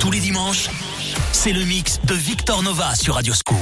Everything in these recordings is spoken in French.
Tous les dimanches, c'est le mix de Victor Nova sur Radioscope.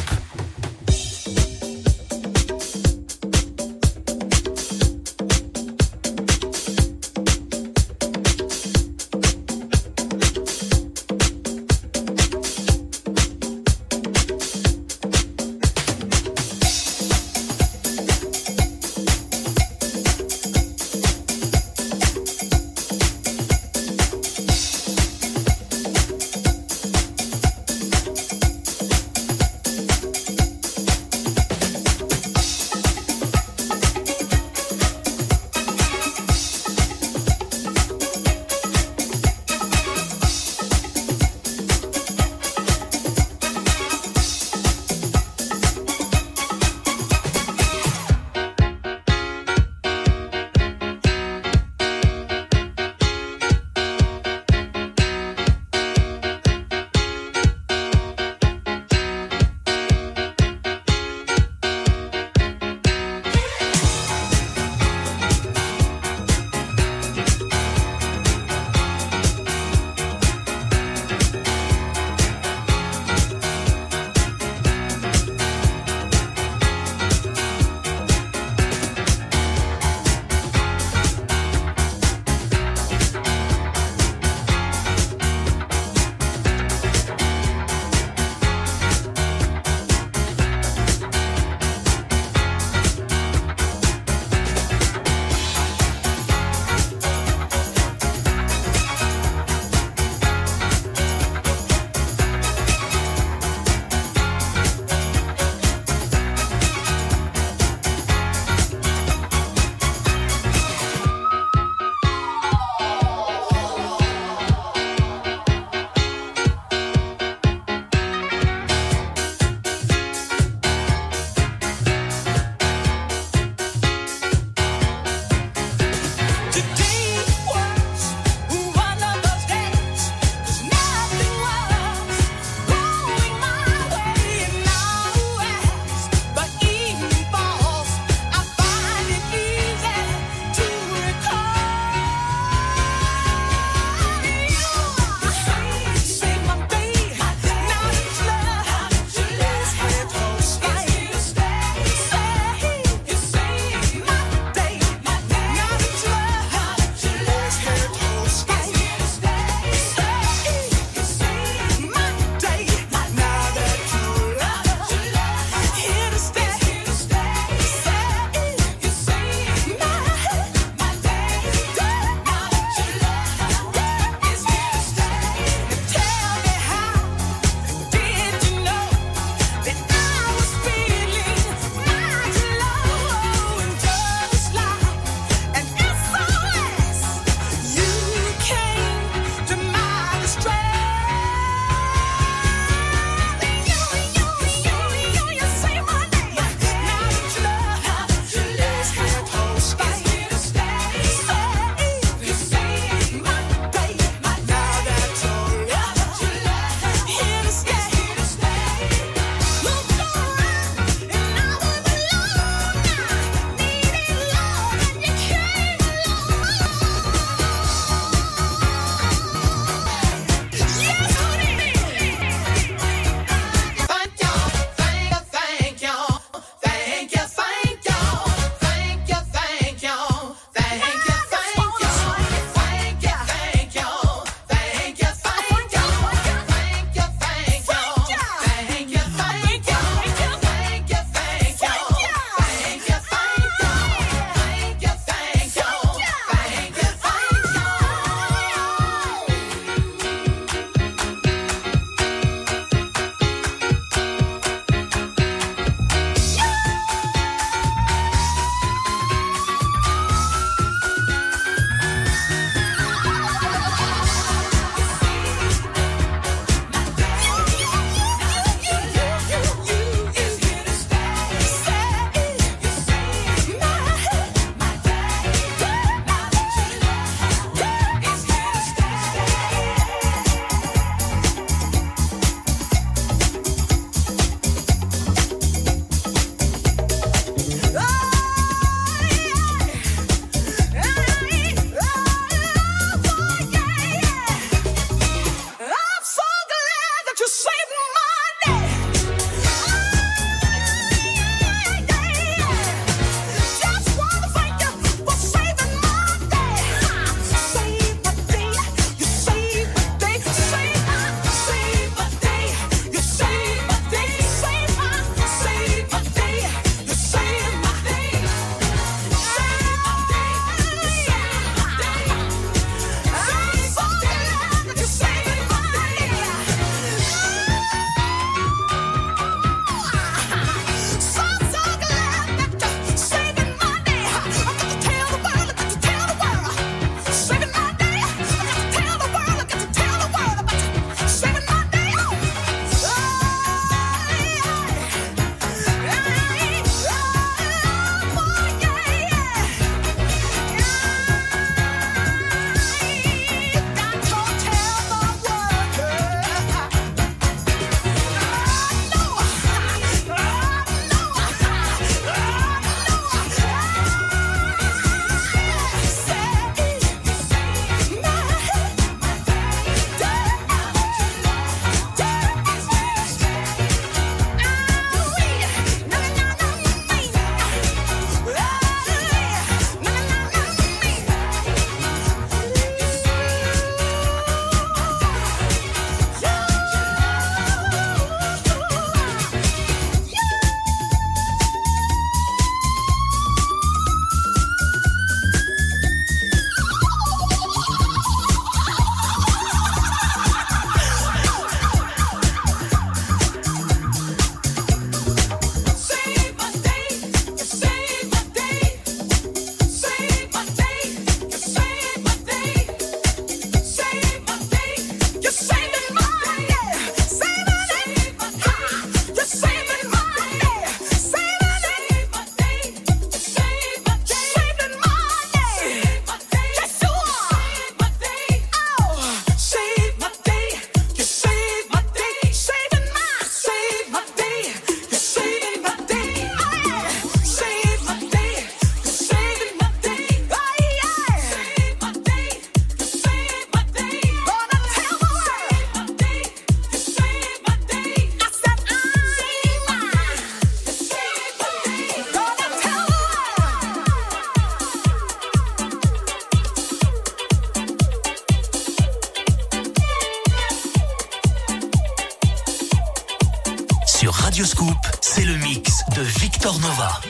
Nova.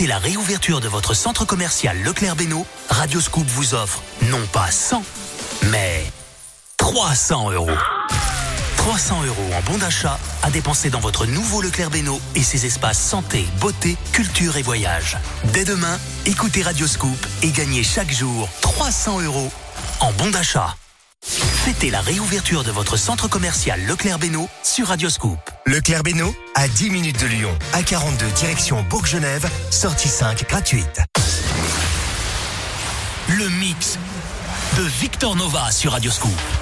Fêter la réouverture de votre centre commercial Leclerc Beno, Radioscoop vous offre non pas 100, mais 300 euros. 300 euros en bon d'achat à dépenser dans votre nouveau Leclerc Beno et ses espaces santé, beauté, culture et voyage. Dès demain, écoutez Radioscoop et gagnez chaque jour 300 euros en bon d'achat. Fêtez la réouverture de votre centre commercial Leclerc Beno sur Radioscoop. Leclerc Beno, à 10 minutes de Lyon, à 42 direction Bourg-Genève, sortie 5 gratuite. Le mix de Victor Nova sur Radioscoop.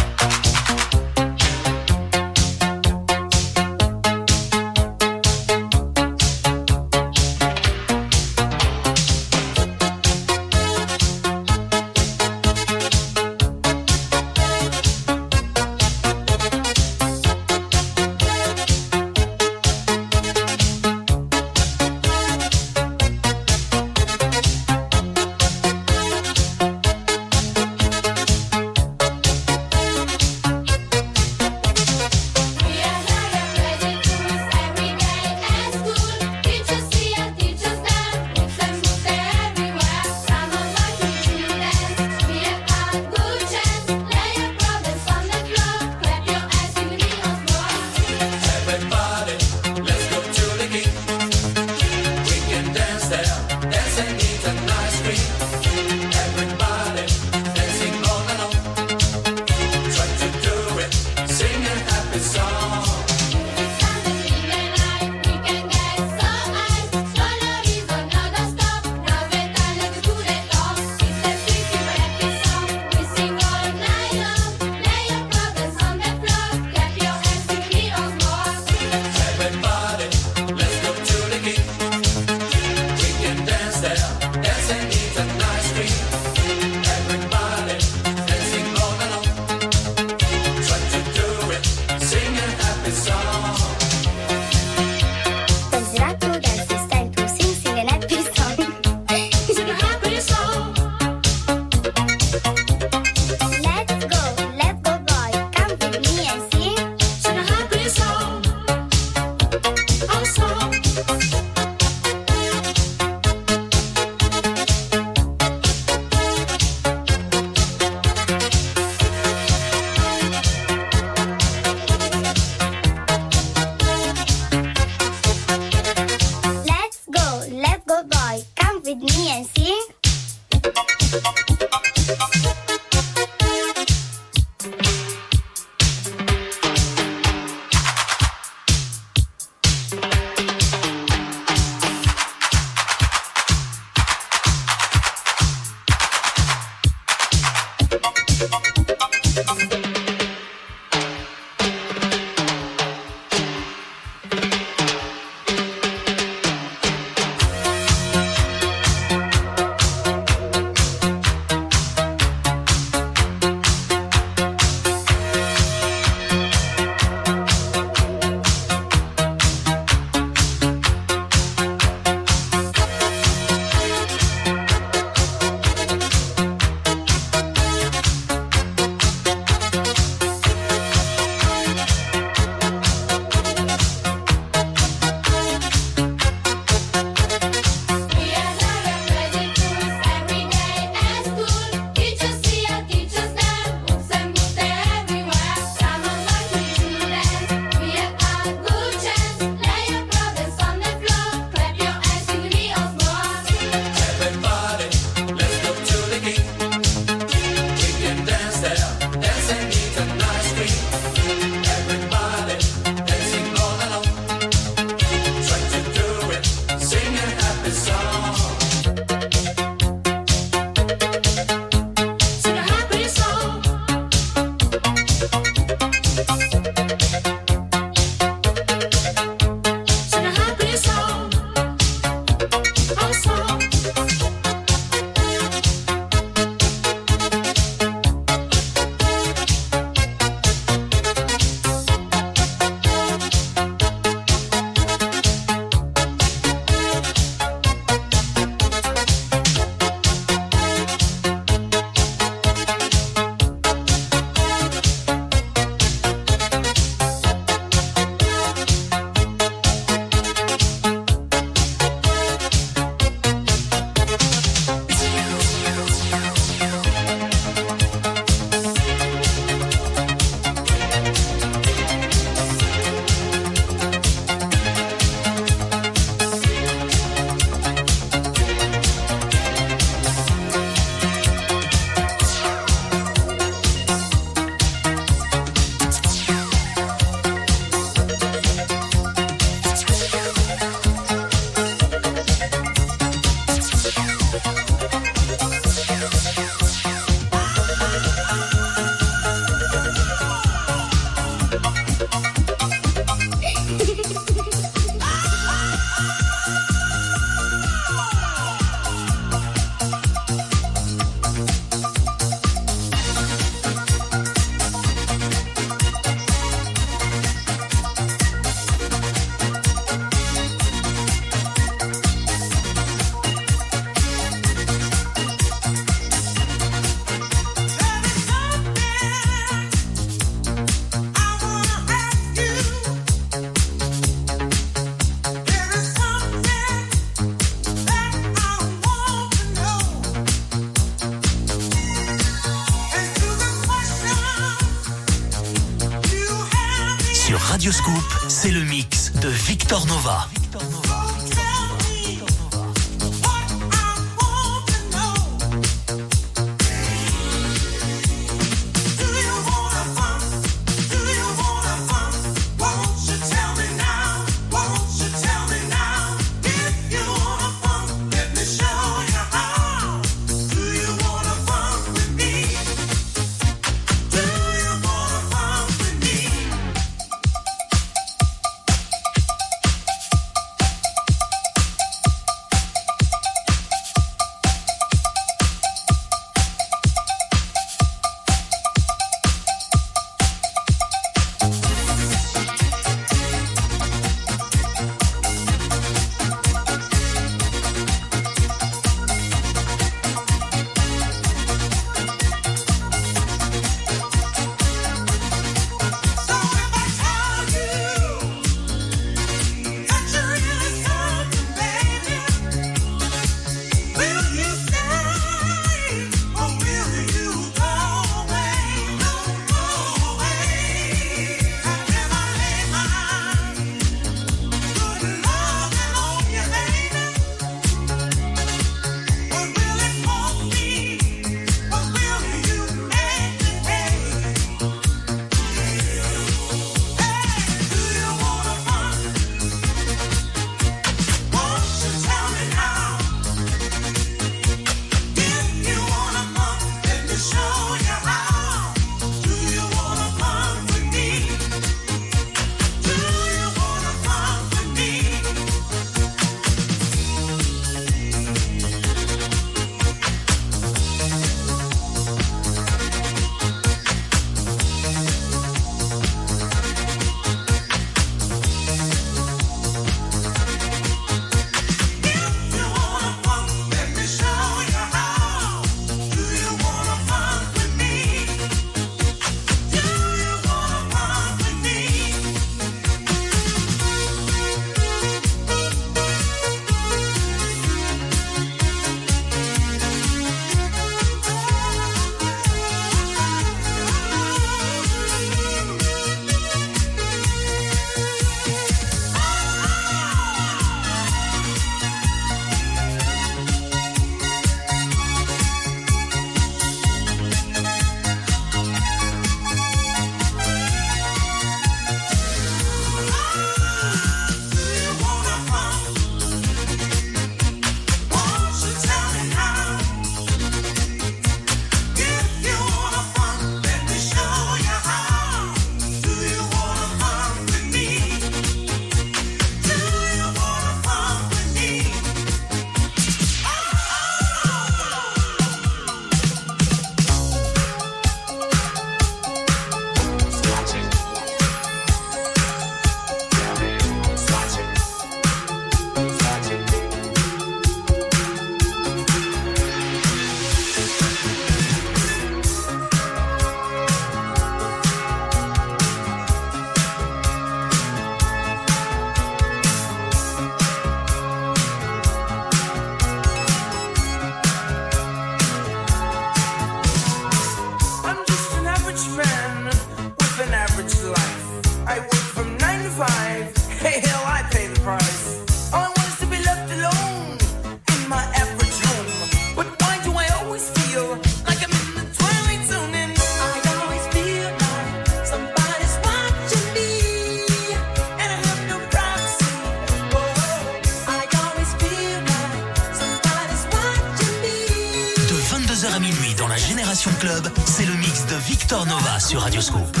sur Radioscope.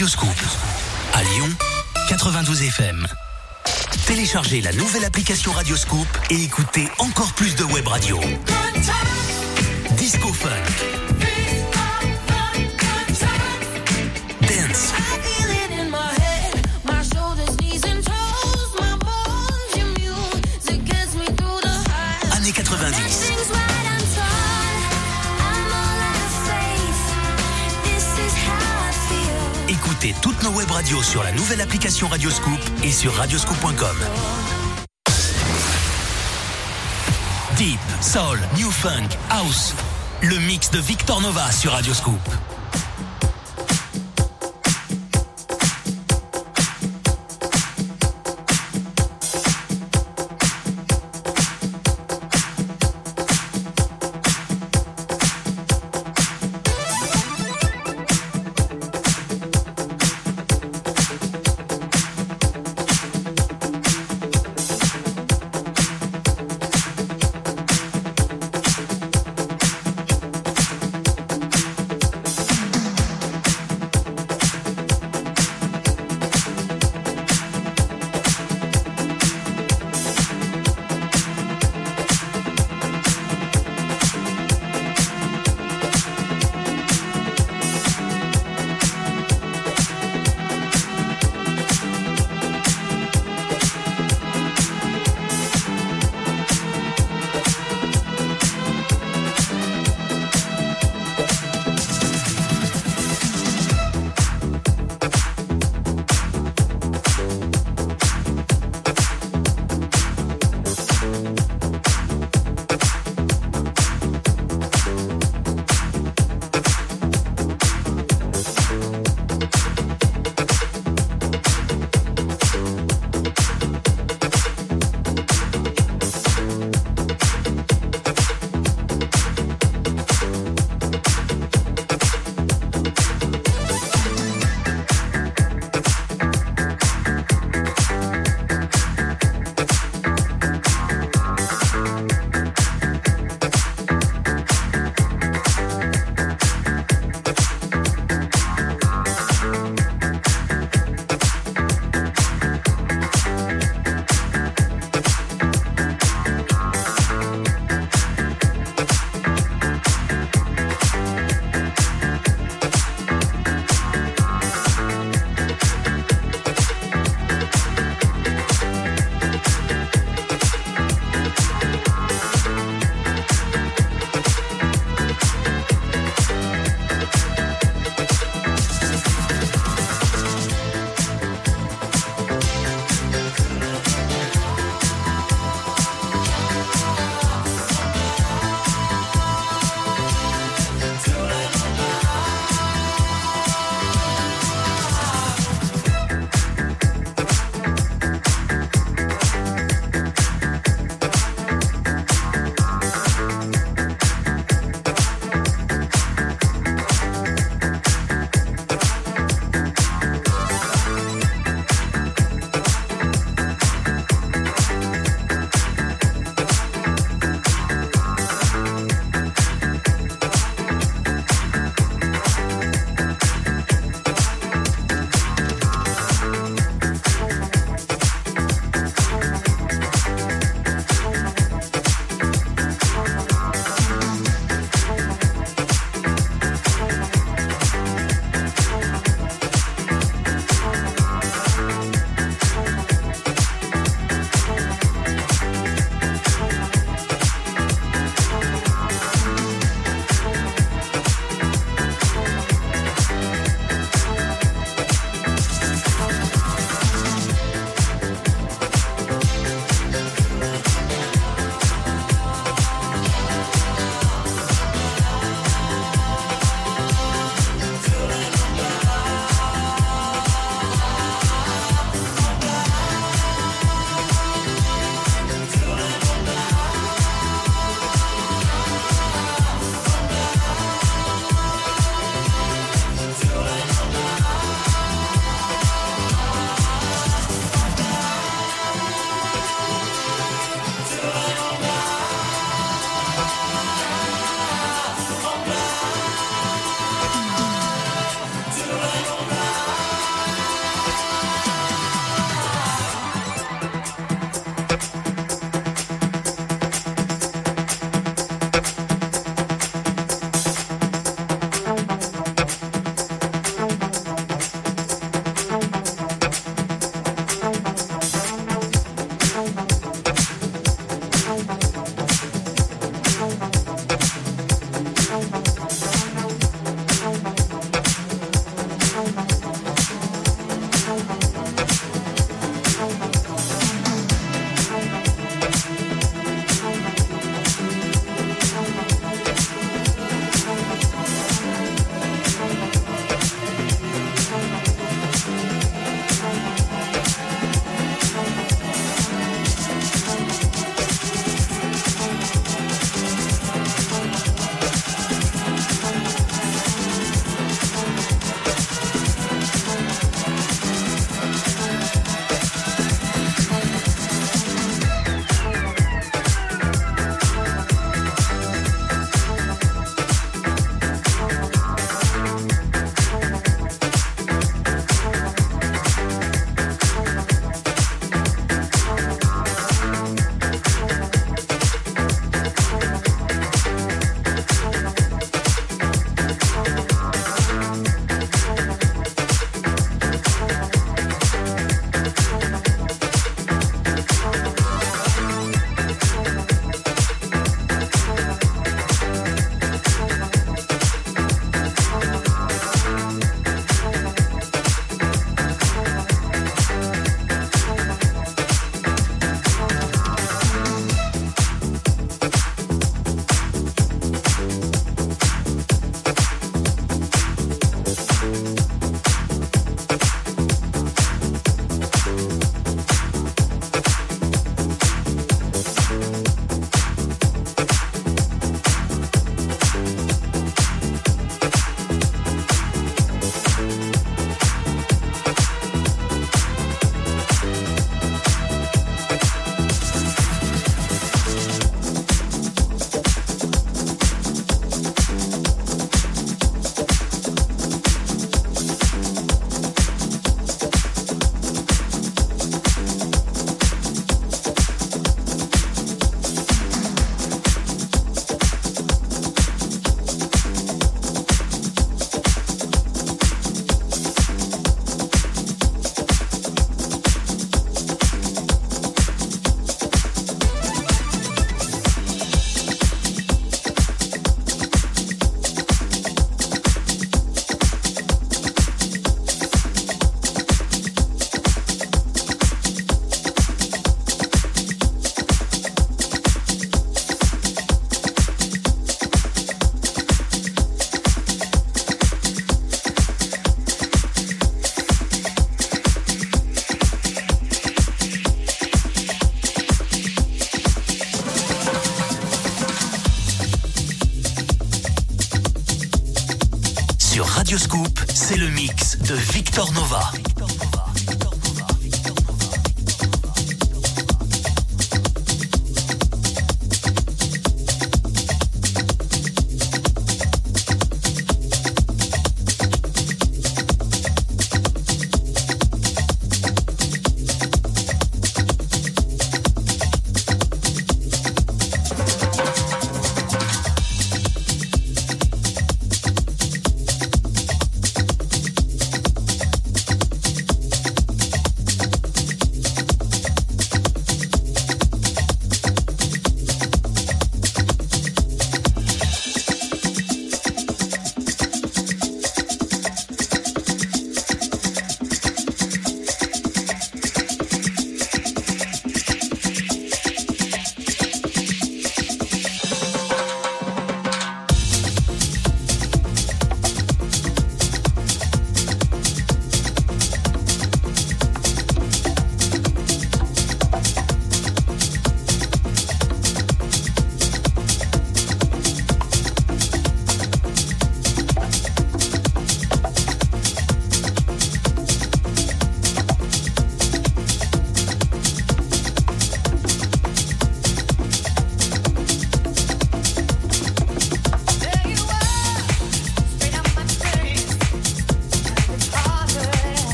Radioscoop. À Lyon, 92 FM. Téléchargez la nouvelle application Radioscoop et écoutez encore plus de web radio. Disco Funk. Toutes nos web radios sur la nouvelle application Radioscoop et sur radioscoop.com. Deep, Soul, New Funk, House. Le mix de Victor Nova sur Radioscoop.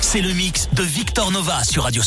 C'est le mix de Victor Nova sur Radio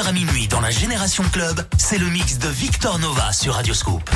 22h à minuit dans la Génération Club, c'est le mix de Victor Nova sur Radioscope.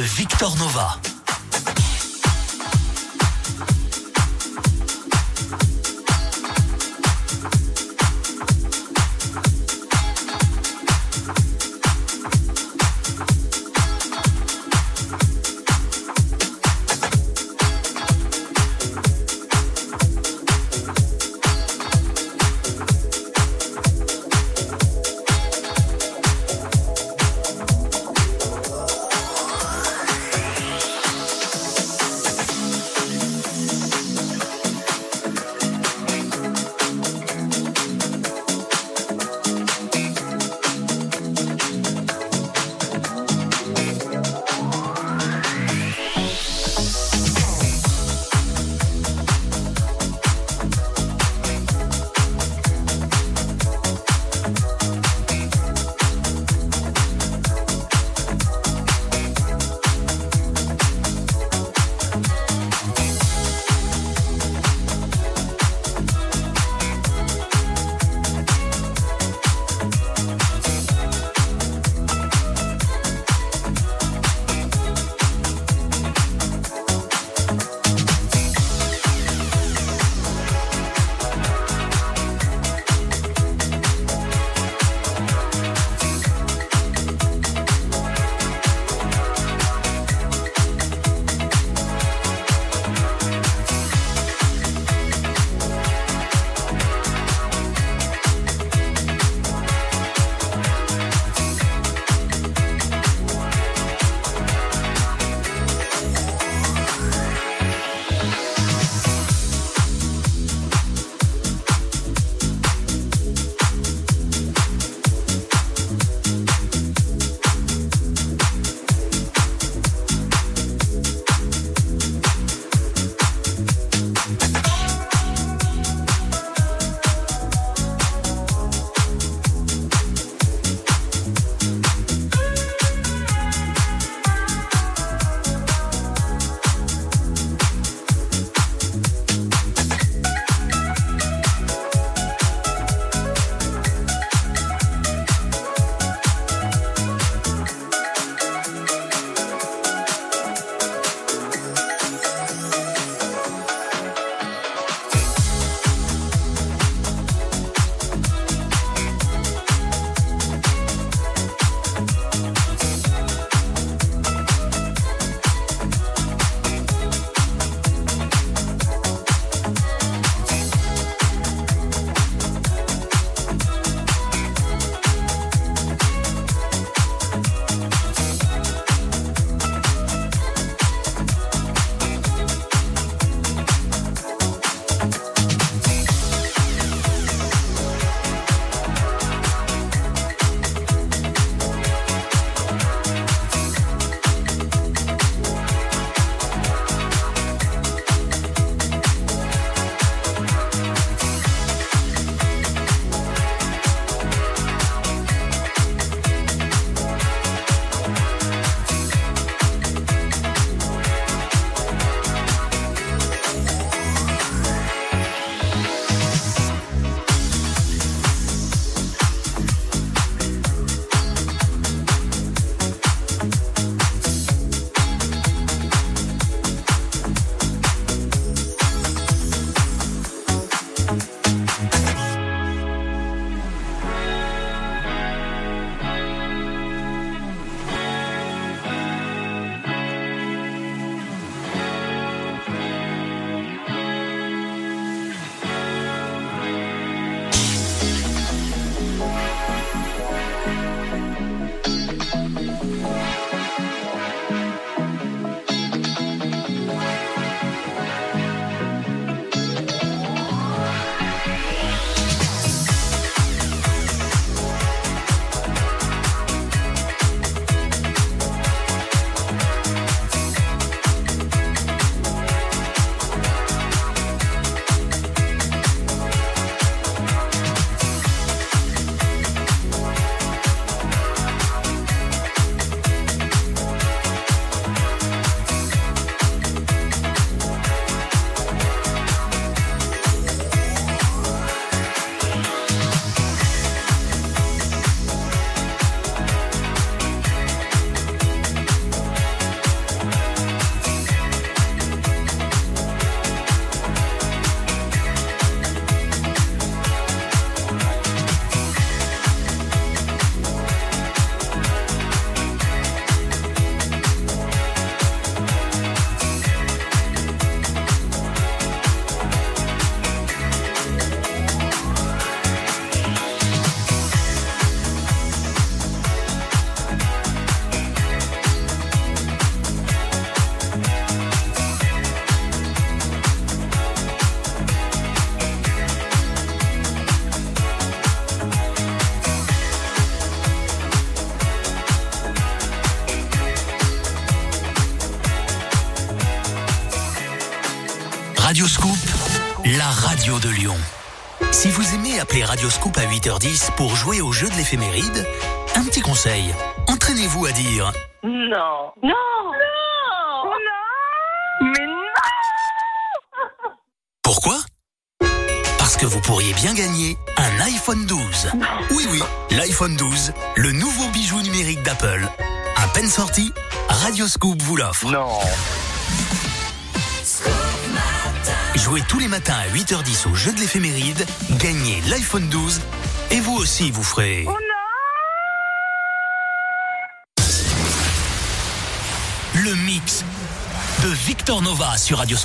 Victor Nova. Radio Scoop à 8h10 pour jouer au jeu de l'éphéméride, un petit conseil. Entraînez-vous à dire Non. Non. Non. Non. Mais non. Pourquoi? Parce que vous pourriez bien gagner un iPhone 12. Oui, oui, l'iPhone 12, le nouveau bijou numérique d'Apple. À peine sorti, Radio Scoop vous l'offre. Non. Jouez tous les matins à 8h10 au jeu de l'éphéméride, gagnez l'iPhone 12 et vous aussi vous ferez... Oh Le mix de Victor Nova sur Radio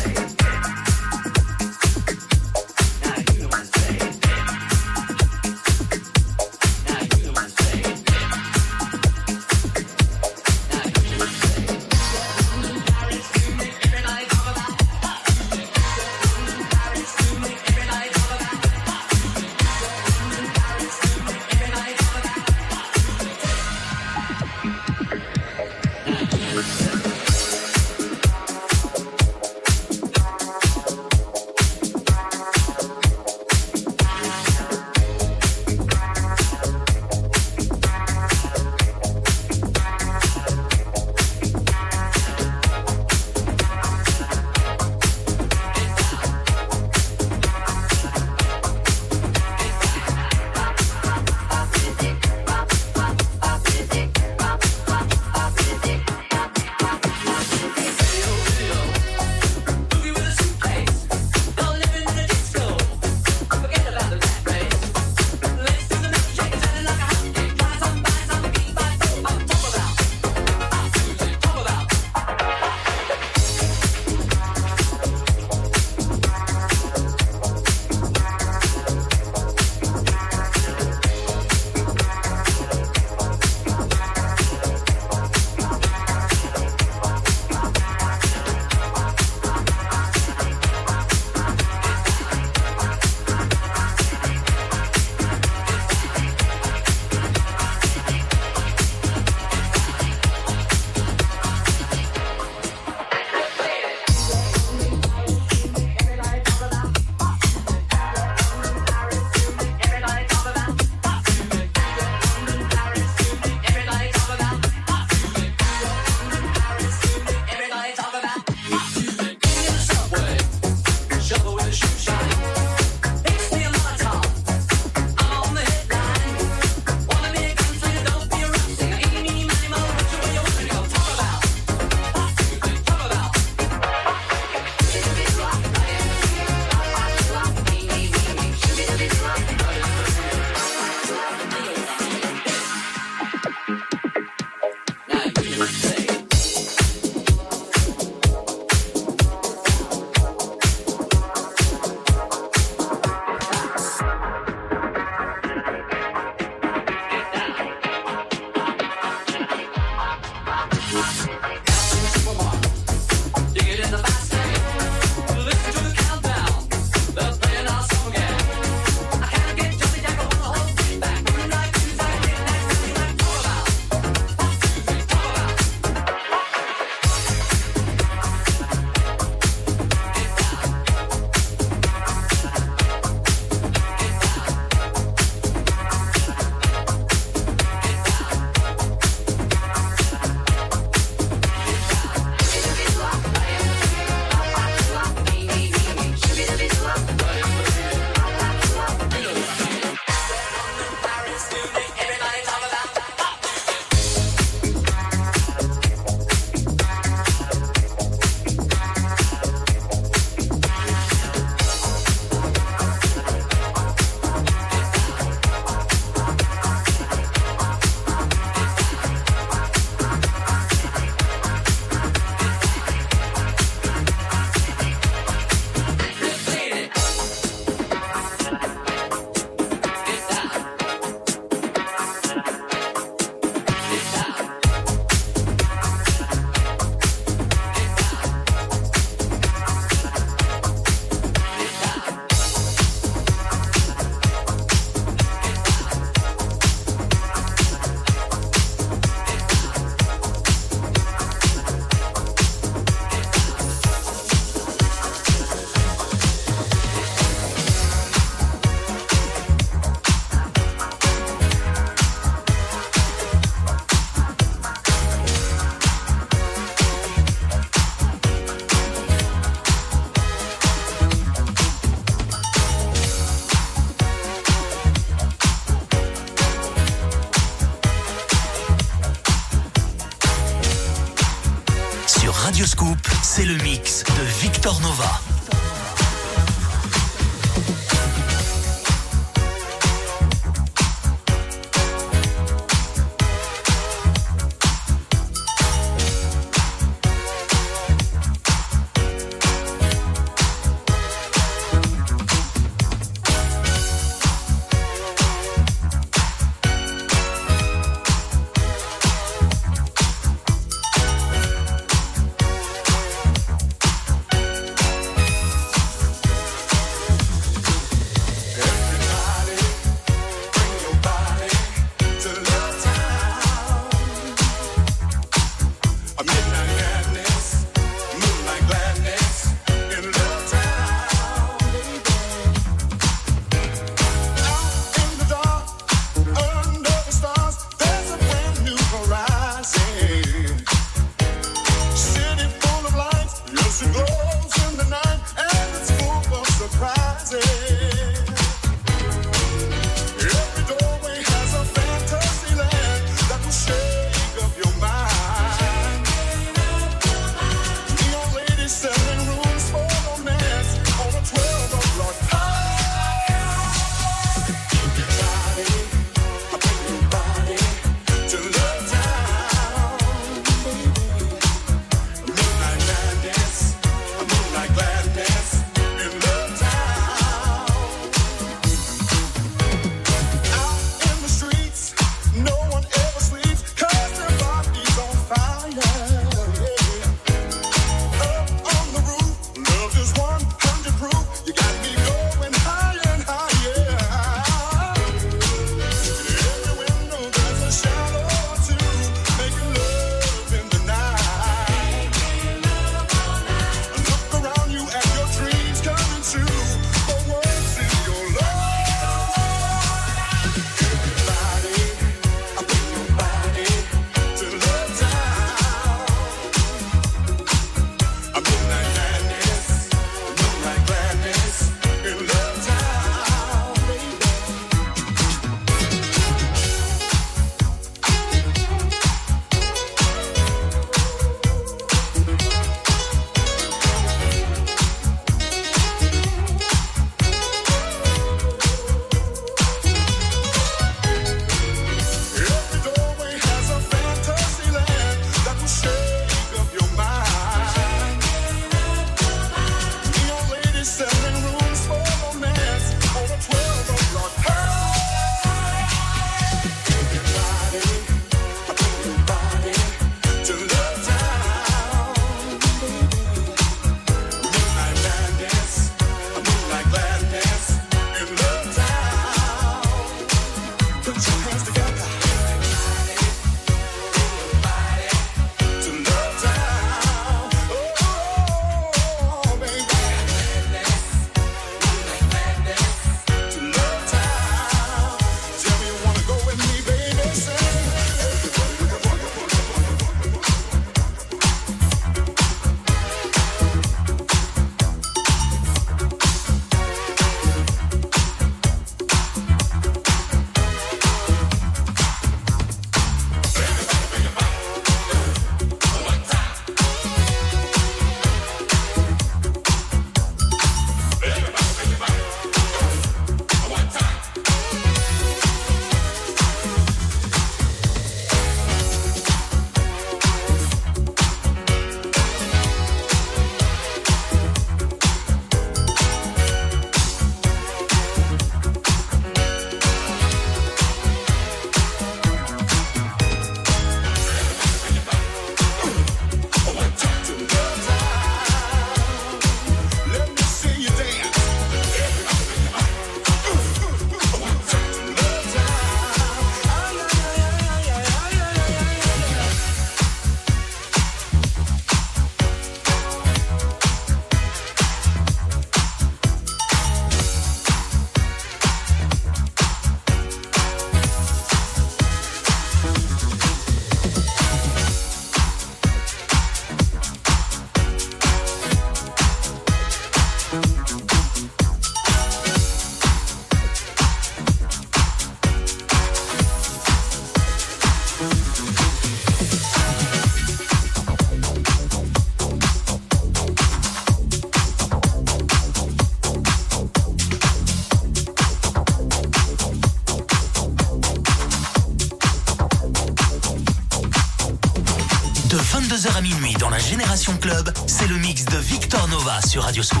sur Radio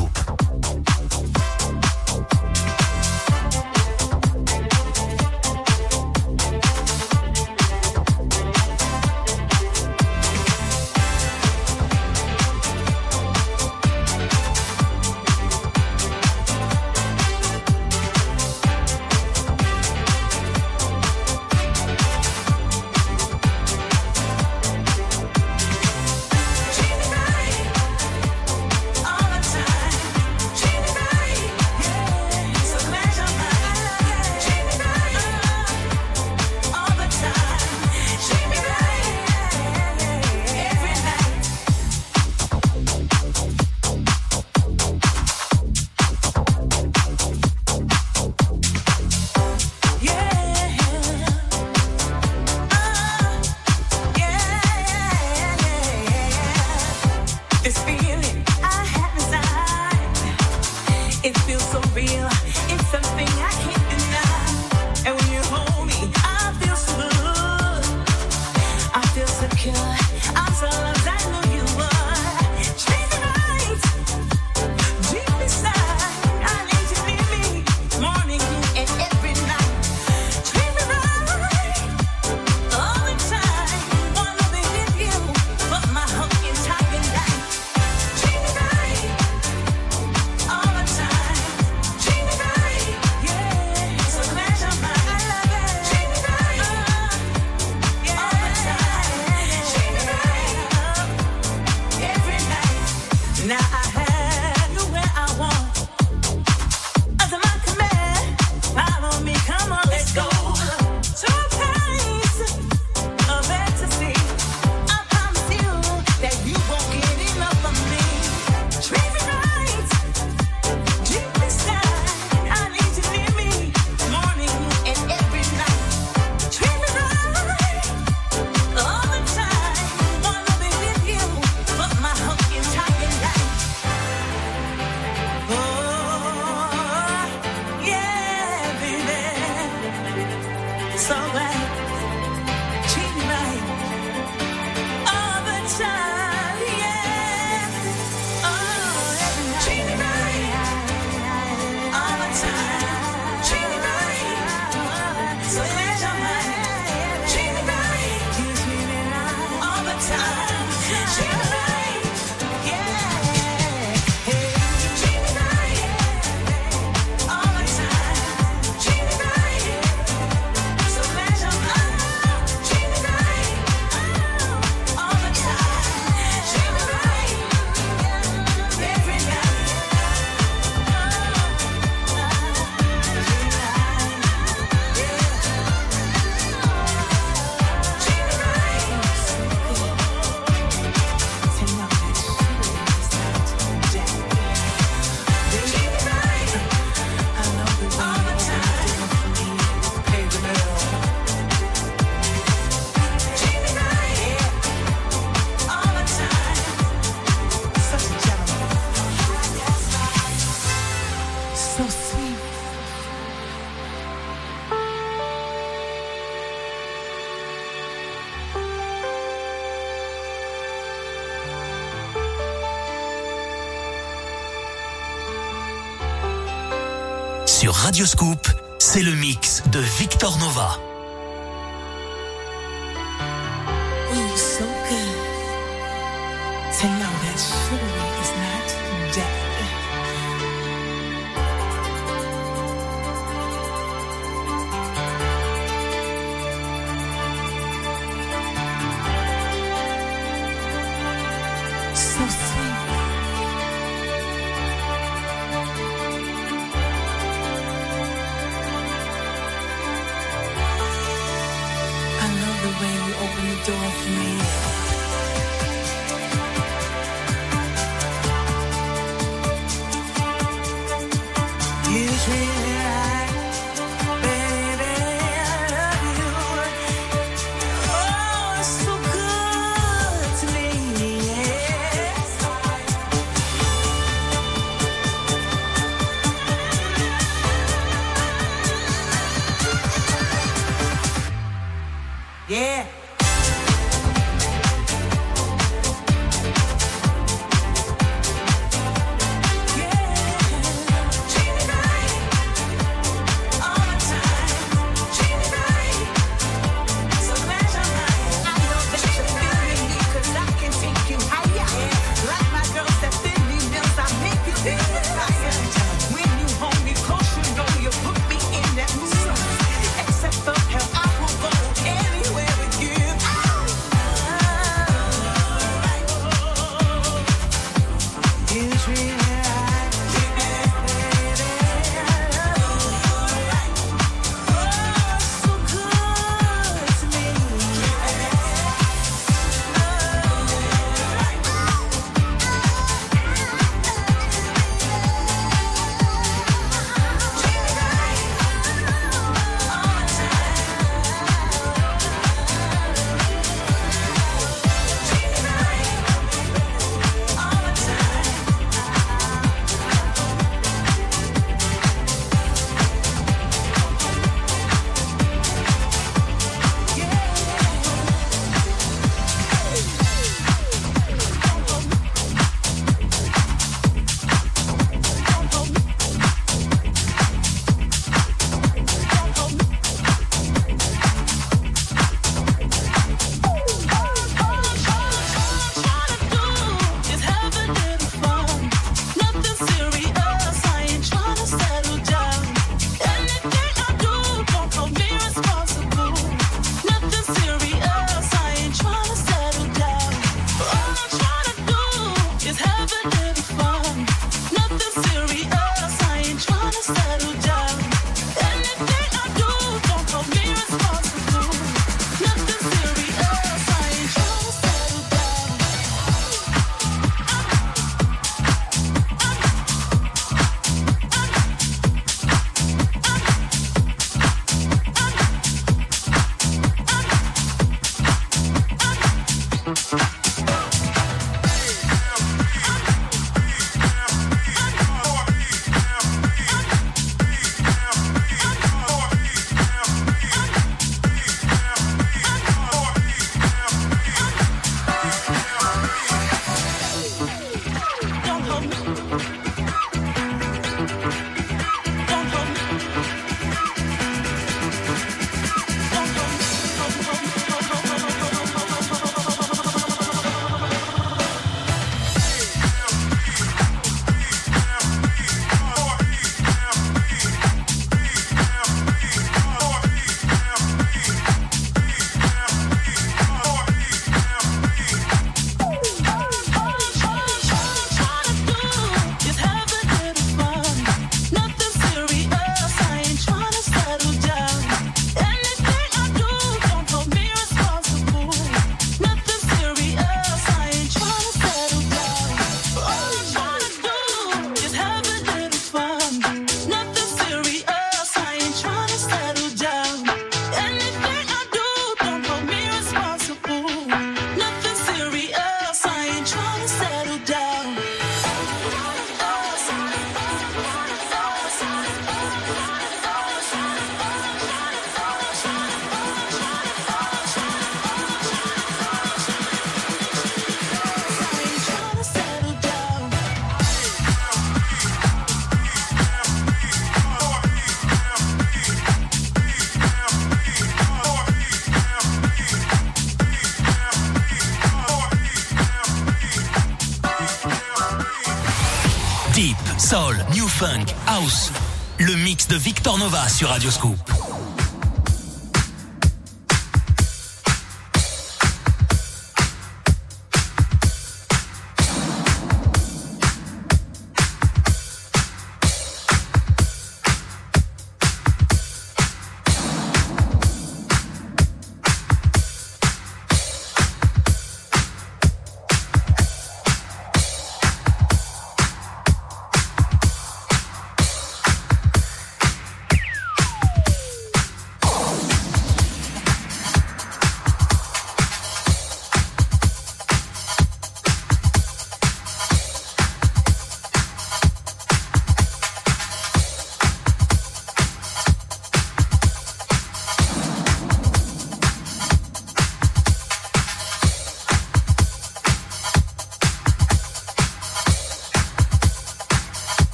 de Victor Nova sur Radio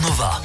Nova.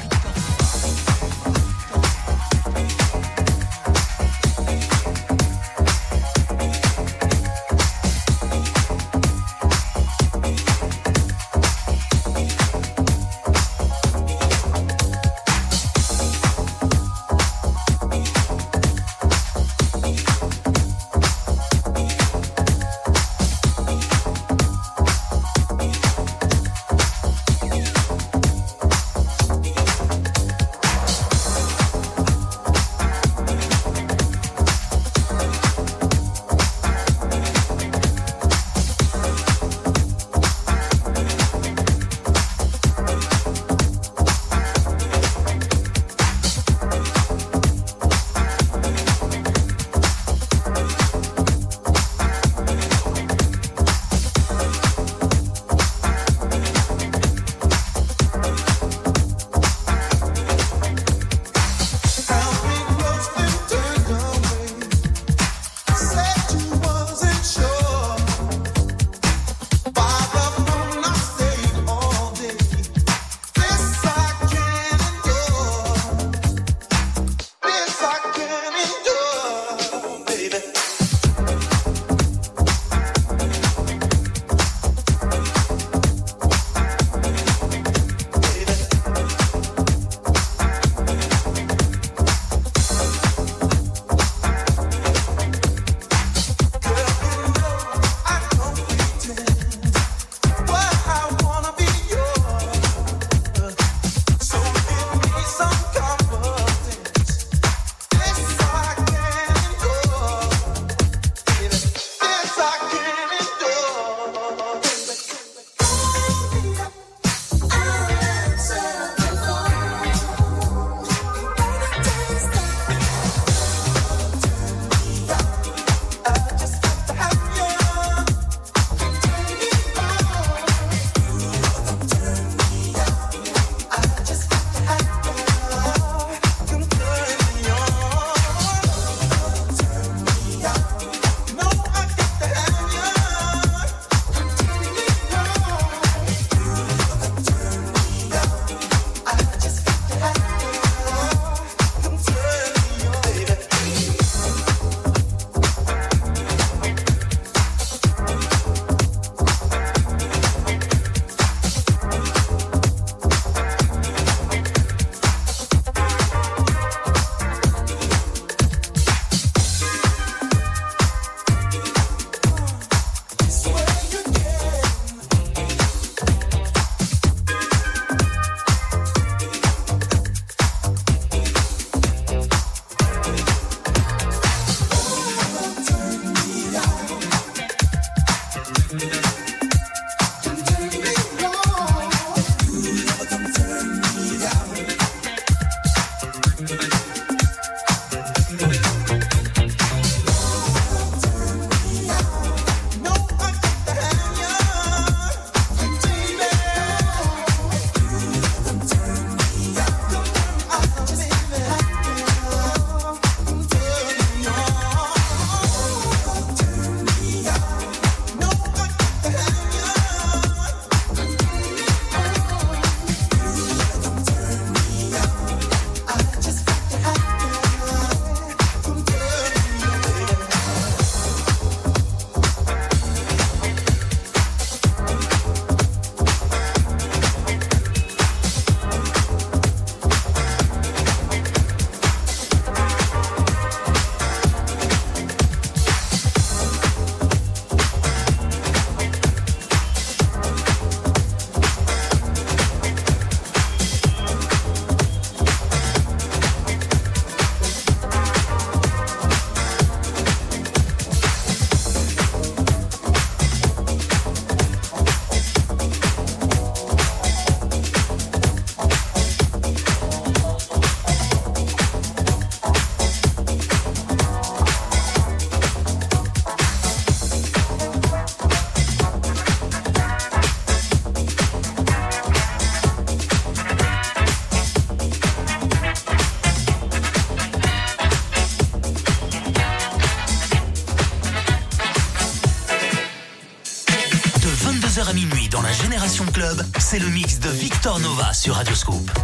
Le mix de Victor Nova sur Radioscope.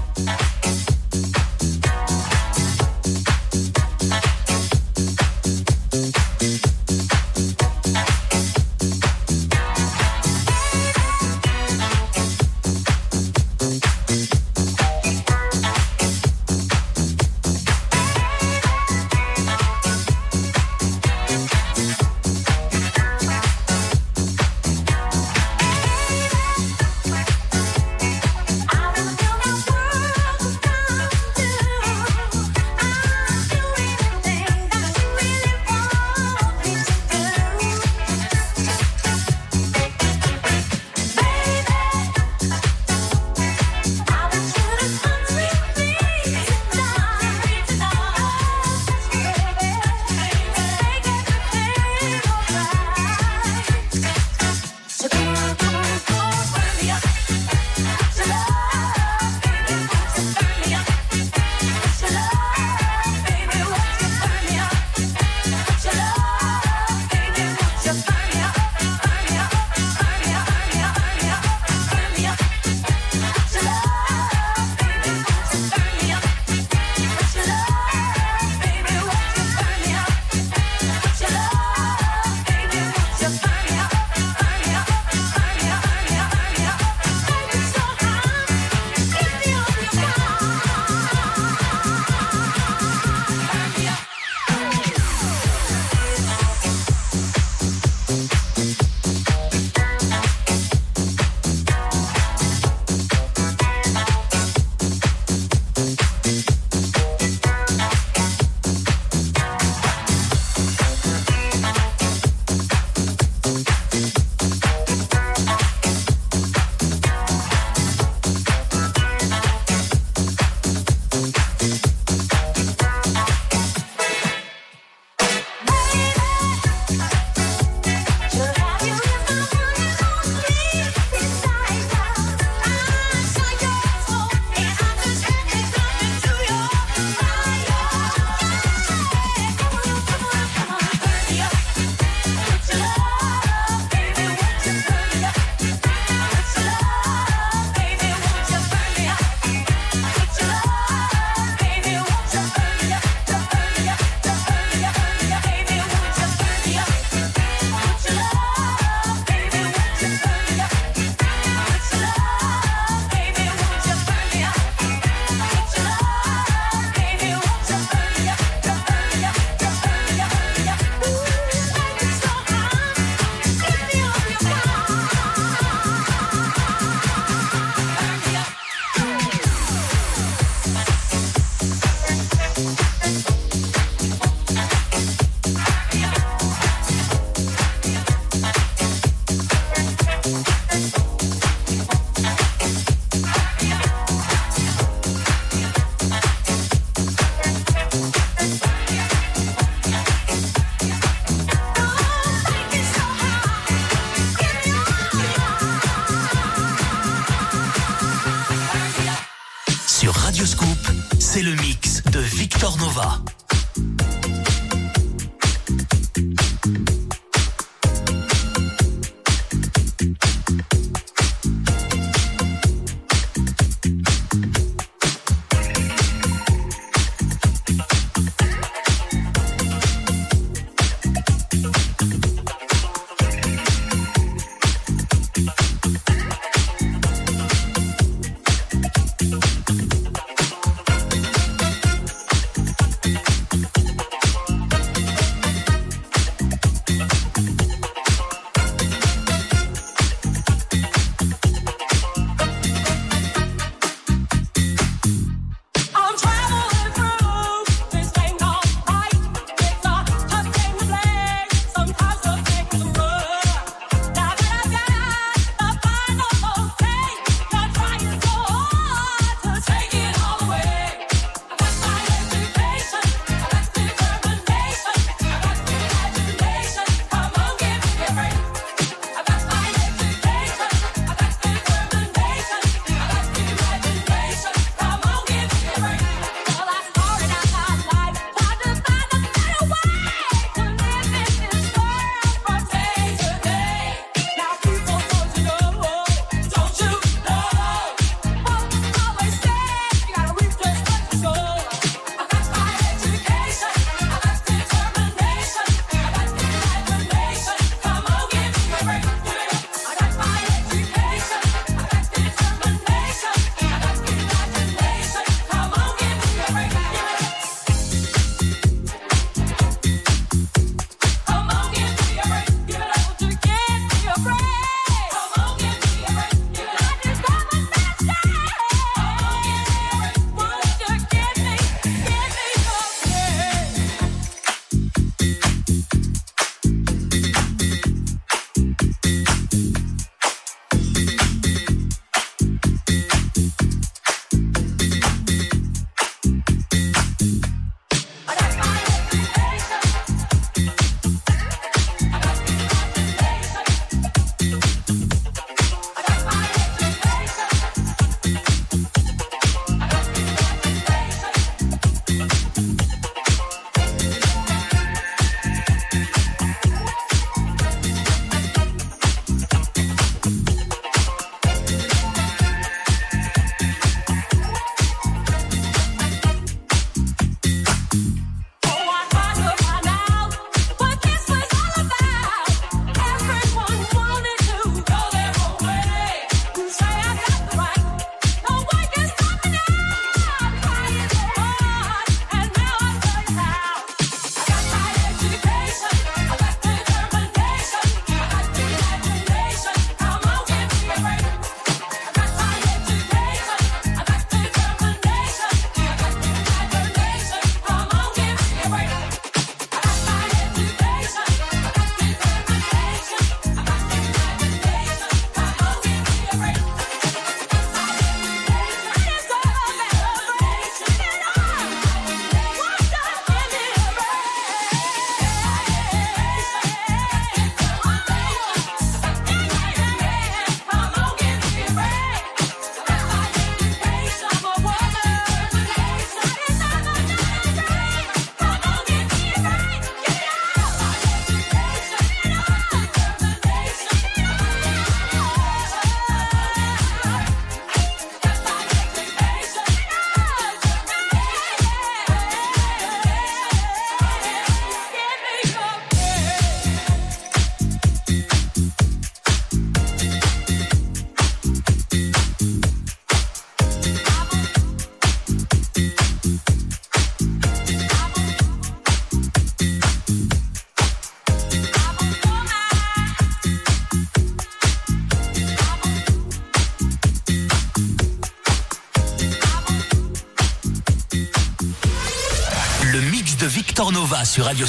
De Victor Nova sur Radio